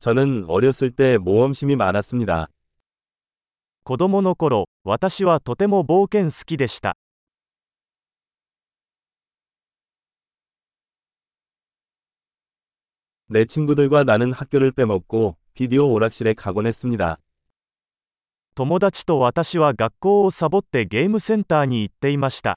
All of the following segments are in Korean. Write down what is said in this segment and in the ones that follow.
저는 어렸을 때 모험심이 많았습니다. 子供の頃、私はとても冒険好きでした。 내 친구들과 나는 학교를 빼먹고 비디오 오락실에 가곤 했습니다. 友達と私は学校をサボってゲームセンターに行っていました。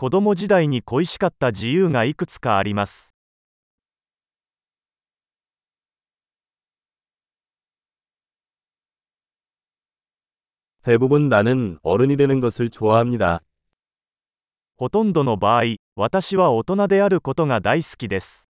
子供時代に恋しかった自由がいくつかあります。 대부분 나는 어른이 되는 것을 좋아합니다. ほとんどの場合、私は大人であることが大好きです。